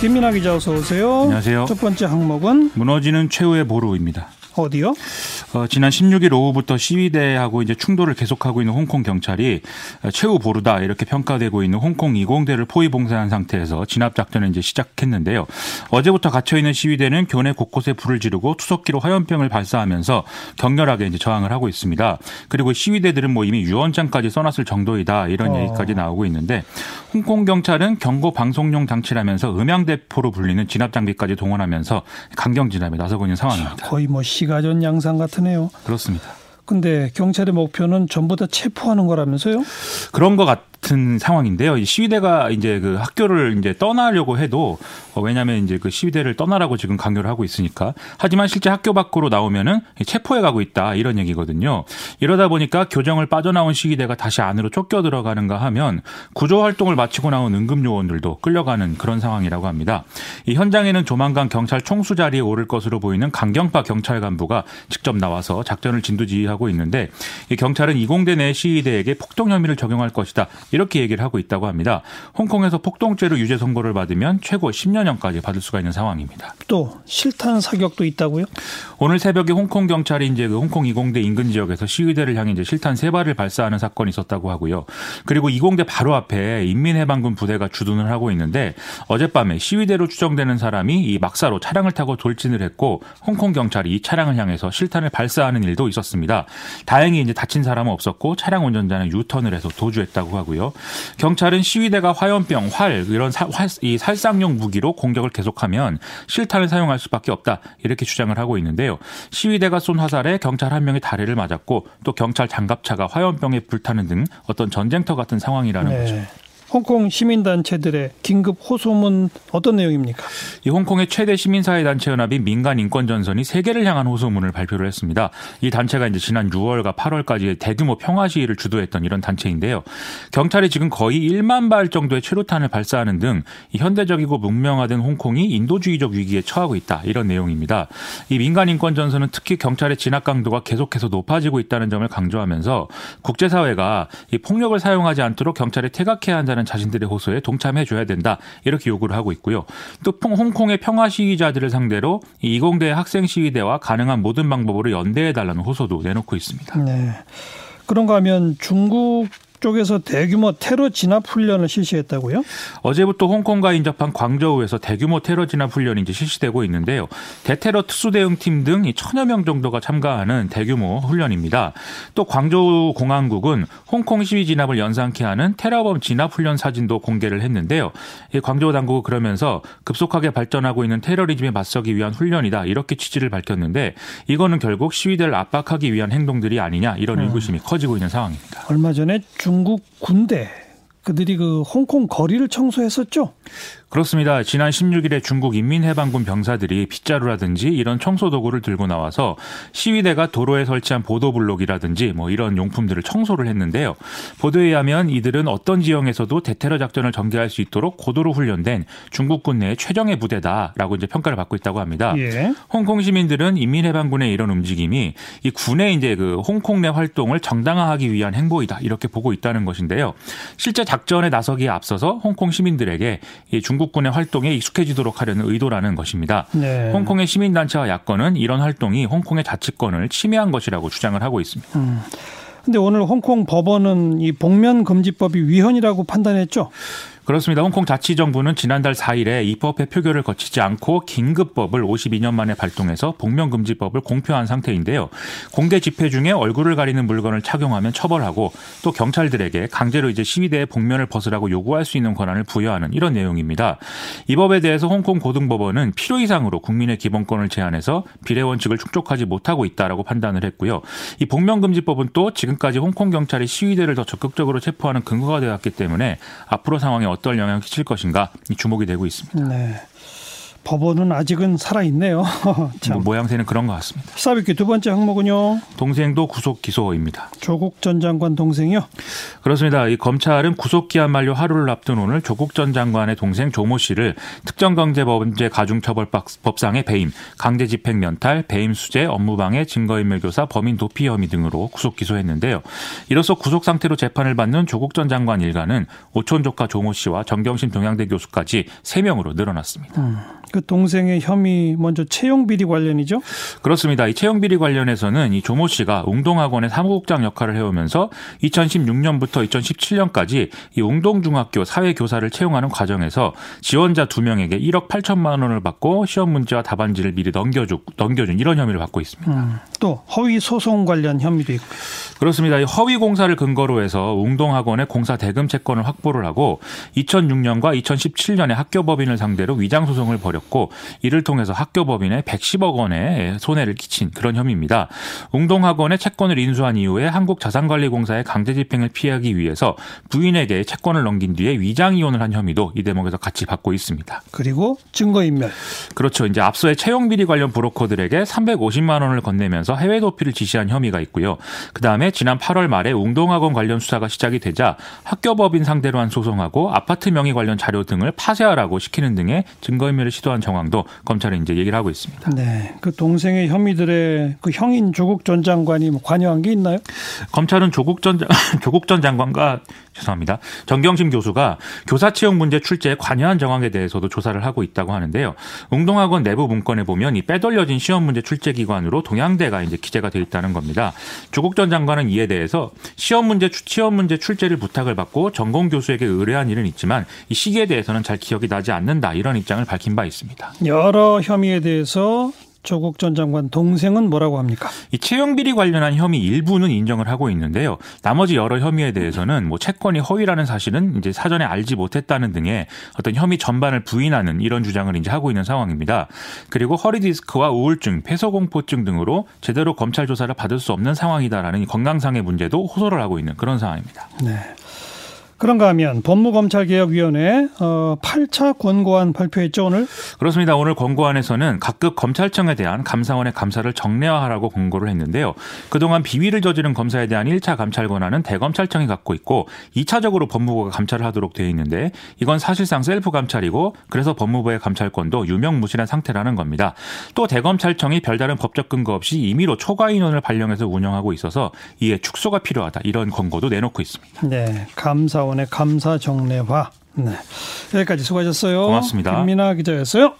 김민아 기자 어서 오세요. 안녕하세요. 첫 번째 항목은 무너지는 최후의 보루입니다. 어디요? 어, 지난 16일 오후부터 시위대하고 이제 충돌을 계속하고 있는 홍콩 경찰이 최후 보루다 이렇게 평가되고 있는 홍콩 20대를 포위 봉쇄한 상태에서 진압 작전을 이제 시작했는데요. 어제부터 갇혀 있는 시위대는 교내 곳곳에 불을 지르고 투석기로 화염병을 발사하면서 격렬하게 이제 저항을 하고 있습니다. 그리고 시위대들은 뭐 이미 유언장까지 써놨을 정도이다 이런 어. 얘기까지 나오고 있는데 홍콩 경찰은 경고 방송용 장치라면서 음향 대포로 불리는 진압 장비까지 동원하면서 강경 진압에 나서고 있는 상황입니다. 거의 뭐 시 가전 양상 같으네요. 그렇습니다. 근데 경찰의 목표는 전부 다 체포하는 거라면서요? 그런 것 같. 같은 상황인데요. 시위대가 이제 그 학교를 이제 떠나려고 해도 어, 왜냐하면 이제 그 시위대를 떠나라고 지금 강요를 하고 있으니까 하지만 실제 학교 밖으로 나오면은 체포해 가고 있다 이런 얘기거든요. 이러다 보니까 교정을 빠져나온 시위대가 다시 안으로 쫓겨 들어가는가 하면 구조 활동을 마치고 나온 응급 요원들도 끌려가는 그런 상황이라고 합니다. 이 현장에는 조만간 경찰 총수 자리에 오를 것으로 보이는 강경파 경찰 간부가 직접 나와서 작전을 진두지휘하고 있는데 이 경찰은 이공대 내 시위대에게 폭동 혐의를 적용할 것이다. 이렇게 얘기를 하고 있다고 합니다. 홍콩에서 폭동죄로 유죄 선고를 받으면 최고 10년형까지 받을 수가 있는 상황입니다. 또 실탄 사격도 있다고요? 오늘 새벽에 홍콩 경찰이 이제 그 홍콩 이공대 인근 지역에서 시위대를 향해 이제 실탄 세 발을 발사하는 사건이 있었다고 하고요. 그리고 이공대 바로 앞에 인민해방군 부대가 주둔을 하고 있는데 어젯밤에 시위대로 추정되는 사람이 이 막사로 차량을 타고 돌진을 했고 홍콩 경찰이 이 차량을 향해서 실탄을 발사하는 일도 있었습니다. 다행히 이제 다친 사람은 없었고 차량 운전자는 유턴을 해서 도주했다고 하고요. 경찰은 시위대가 화염병, 활 이런 사, 활, 이 살상용 무기로 공격을 계속하면 실탄을 사용할 수밖에 없다 이렇게 주장을 하고 있는데요. 시위대가 쏜 화살에 경찰 한 명이 다리를 맞았고 또 경찰 장갑차가 화염병에 불타는 등 어떤 전쟁터 같은 상황이라는 네. 거죠. 홍콩 시민단체들의 긴급 호소문 어떤 내용입니까? 이 홍콩의 최대 시민사회단체 연합인 민간인권전선이 세계를 향한 호소문을 발표를 했습니다. 이 단체가 이제 지난 6월과 8월까지 대규모 평화 시위를 주도했던 이런 단체인데요. 경찰이 지금 거의 1만 발 정도의 최루탄을 발사하는 등 현대적이고 문명화된 홍콩이 인도주의적 위기에 처하고 있다 이런 내용입니다. 이 민간인권전선은 특히 경찰의 진압 강도가 계속해서 높아지고 있다는 점을 강조하면서 국제사회가 이 폭력을 사용하지 않도록 경찰에 퇴각해야 한다는 자신들의 호소에 동참해 줘야 된다 이렇게 요구를 하고 있고요. 또 홍콩의 평화 시위자들을 상대로 이공대 학생 시위대와 가능한 모든 방법으로 연대해 달라는 호소도 내놓고 있습니다. 네. 그런가 하면 중국 쪽에서 대규모 테러 진압 훈련을 실시했다고요? 어제부터 홍콩과 인접한 광저우에서 대규모 테러 진압 훈련이 이제 실시되고 있는데요. 대테러 특수 대응팀 등 천여 명 정도가 참가하는 대규모 훈련입니다. 또 광저우 공항국은 홍콩 시위 진압을 연상케 하는 테러범 진압 훈련 사진도 공개를 했는데요. 광저우 당국은 그러면서 급속하게 발전하고 있는 테러리즘에 맞서기 위한 훈련이다 이렇게 취지를 밝혔는데 이거는 결국 시위대를 압박하기 위한 행동들이 아니냐 이런 음. 의구심이 음. 커지고 있는 상황입니다. 얼마 전에 중국 군대 그들이 그 홍콩 거리를 청소했었죠. 그렇습니다. 지난 16일에 중국 인민해방군 병사들이 빗자루라든지 이런 청소 도구를 들고 나와서 시위대가 도로에 설치한 보도블록이라든지 뭐 이런 용품들을 청소를 했는데요. 보도에 의하면 이들은 어떤 지형에서도 대테러 작전을 전개할 수 있도록 고도로 훈련된 중국군 내의 최정예 부대다라고 이제 평가를 받고 있다고 합니다. 예. 홍콩 시민들은 인민해방군의 이런 움직임이 이 군의 이제 그 홍콩 내 활동을 정당화하기 위한 행보이다 이렇게 보고 있다는 것인데요. 실제 작전에 나서기에 앞서서 홍콩 시민들에게 이 중국 군의 활동에 익숙해지도록 하려는 의도라는 것입니다. 네. 홍콩의 시민단체와 야권은 이런 활동이 홍콩의 자치권을 침해한 것이라고 주장을 하고 있습니다. 음. 근데 오늘 홍콩 법원은 이 복면 금지법이 위헌이라고 판단했죠? 그렇습니다. 홍콩 자치정부는 지난달 4일에 입법회 표결을 거치지 않고 긴급법을 52년 만에 발동해서 복면금지법을 공표한 상태인데요. 공개 집회 중에 얼굴을 가리는 물건을 착용하면 처벌하고 또 경찰들에게 강제로 이제 시위대의 복면을 벗으라고 요구할 수 있는 권한을 부여하는 이런 내용입니다. 이 법에 대해서 홍콩 고등법원은 필요 이상으로 국민의 기본권을 제한해서 비례 원칙을 충족하지 못하고 있다라고 판단을 했고요. 이 복면금지법은 또 지금까지 홍콩 경찰이 시위대를 더 적극적으로 체포하는 근거가 되었기 때문에 앞으로 상황에 어떤 영향을 끼칠 것인가 주목이 되고 있습니다. 네. 법원은 아직은 살아있네요. 뭐 모양새는 그런 것 같습니다. 시사비키 두 번째 항목은요. 동생도 구속 기소입니다. 조국 전 장관 동생이요? 그렇습니다. 이 검찰은 구속기한 만료 하루를 앞둔 오늘 조국 전 장관의 동생 조모 씨를 특정경제범죄 가중처벌법상의 배임, 강제집행 면탈, 배임 수재, 업무방해, 증거인멸교사, 범인 도피 혐의 등으로 구속 기소했는데요. 이로써 구속 상태로 재판을 받는 조국 전 장관 일가는 오촌 조카 조모 씨와 정경심 동양대 교수까지 3명으로 늘어났습니다. 음, 그 동생의 혐의 먼저 채용 비리 관련이죠? 그렇습니다. 이 채용 비리 관련해서는 이 조모 씨가 웅동학원의 사무국장 역할을 해오면서 2016년부터 2017년까지 이 웅동중학교 사회교사를 채용하는 과정에서 지원자 두 명에게 1억 8천만 원을 받고 시험 문제와 답안지를 미리 넘겨주, 넘겨준 이런 혐의를 받고 있습니다. 음, 또 허위 소송 관련 혐의도 있고 그렇습니다. 이 허위 공사를 근거로 해서 웅동학원의 공사 대금 채권을 확보를 하고 2006년과 2017년에 학교 법인을 상대로 위장 소송을 벌 였고 이를 통해서 학교 법인에 110억 원의 손해를 끼친 그런 혐의입니다. 웅동학원의 채권을 인수한 이후에 한국자산관리공사의 강제집행을 피하기 위해서 부인에게 채권을 넘긴 뒤에 위장 이혼을 한 혐의도 이 대목에서 같이 받고 있습니다. 그리고 증거인멸. 그렇죠. 이제 앞서의 채용 비리 관련 브로커들에게 350만 원을 건네면서 해외 도피를 지시한 혐의가 있고요. 그다음에 지난 8월 말에 웅동학원 관련 수사가 시작이 되자 학교 법인 상대로 한 소송하고 아파트 명의 관련 자료 등을 파쇄하라고 시키는 등의 증거인멸을 시도 한 정황도 검찰은 이제 얘기를 하고 있습니다. 네. 그 동생의 혐의들의 그 형인 조국 전 장관이 뭐 관여한 게 있나요? 검찰은 조국 전 조국 전 장관과 죄송합니다. 정경심 교수가 교사 채용 문제 출제에 관여한 정황에 대해서도 조사를 하고 있다고 하는데요. 웅동학원 내부 문건에 보면 이 빼돌려진 시험 문제 출제 기관으로 동양대가 이제 기재가 돼 있다는 겁니다. 조국 전 장관은 이에 대해서 시험 문제 시험 문제 출제를 부탁을 받고 전공 교수에게 의뢰한 일은 있지만 이 시기에 대해서는 잘 기억이 나지 않는다 이런 입장을 밝힌 바 있습니다. 여러 혐의에 대해서 조국 전 장관 동생은 뭐라고 합니까? 이 채용 비리 관련한 혐의 일부는 인정을 하고 있는데요. 나머지 여러 혐의에 대해서는 뭐 채권이 허위라는 사실은 이제 사전에 알지 못했다는 등의 어떤 혐의 전반을 부인하는 이런 주장을 이제 하고 있는 상황입니다. 그리고 허리 디스크와 우울증, 폐소 공포증 등으로 제대로 검찰 조사를 받을 수 없는 상황이다라는 건강상의 문제도 호소를 하고 있는 그런 상황입니다. 네. 그런가 하면 법무검찰개혁위원회 어, 8차 권고안 발표했죠 오늘? 그렇습니다. 오늘 권고안에서는 각급 검찰청에 대한 감사원의 감사를 정례화하라고 권고를 했는데요. 그동안 비위를 저지른 검사에 대한 1차 감찰 권한은 대검찰청이 갖고 있고 2차적으로 법무부가 감찰을 하도록 되어 있는데 이건 사실상 셀프 감찰이고 그래서 법무부의 감찰권도 유명무실한 상태라는 겁니다. 또 대검찰청이 별다른 법적 근거 없이 임의로 초과 인원을 발령해서 운영하고 있어서 이에 축소가 필요하다 이런 권고도 내놓고 있습니다. 네, 감사 감사원의 감사 정례화. 네. 여기까지 수고하셨어요. 고맙습니다. 김민아 기자였어요.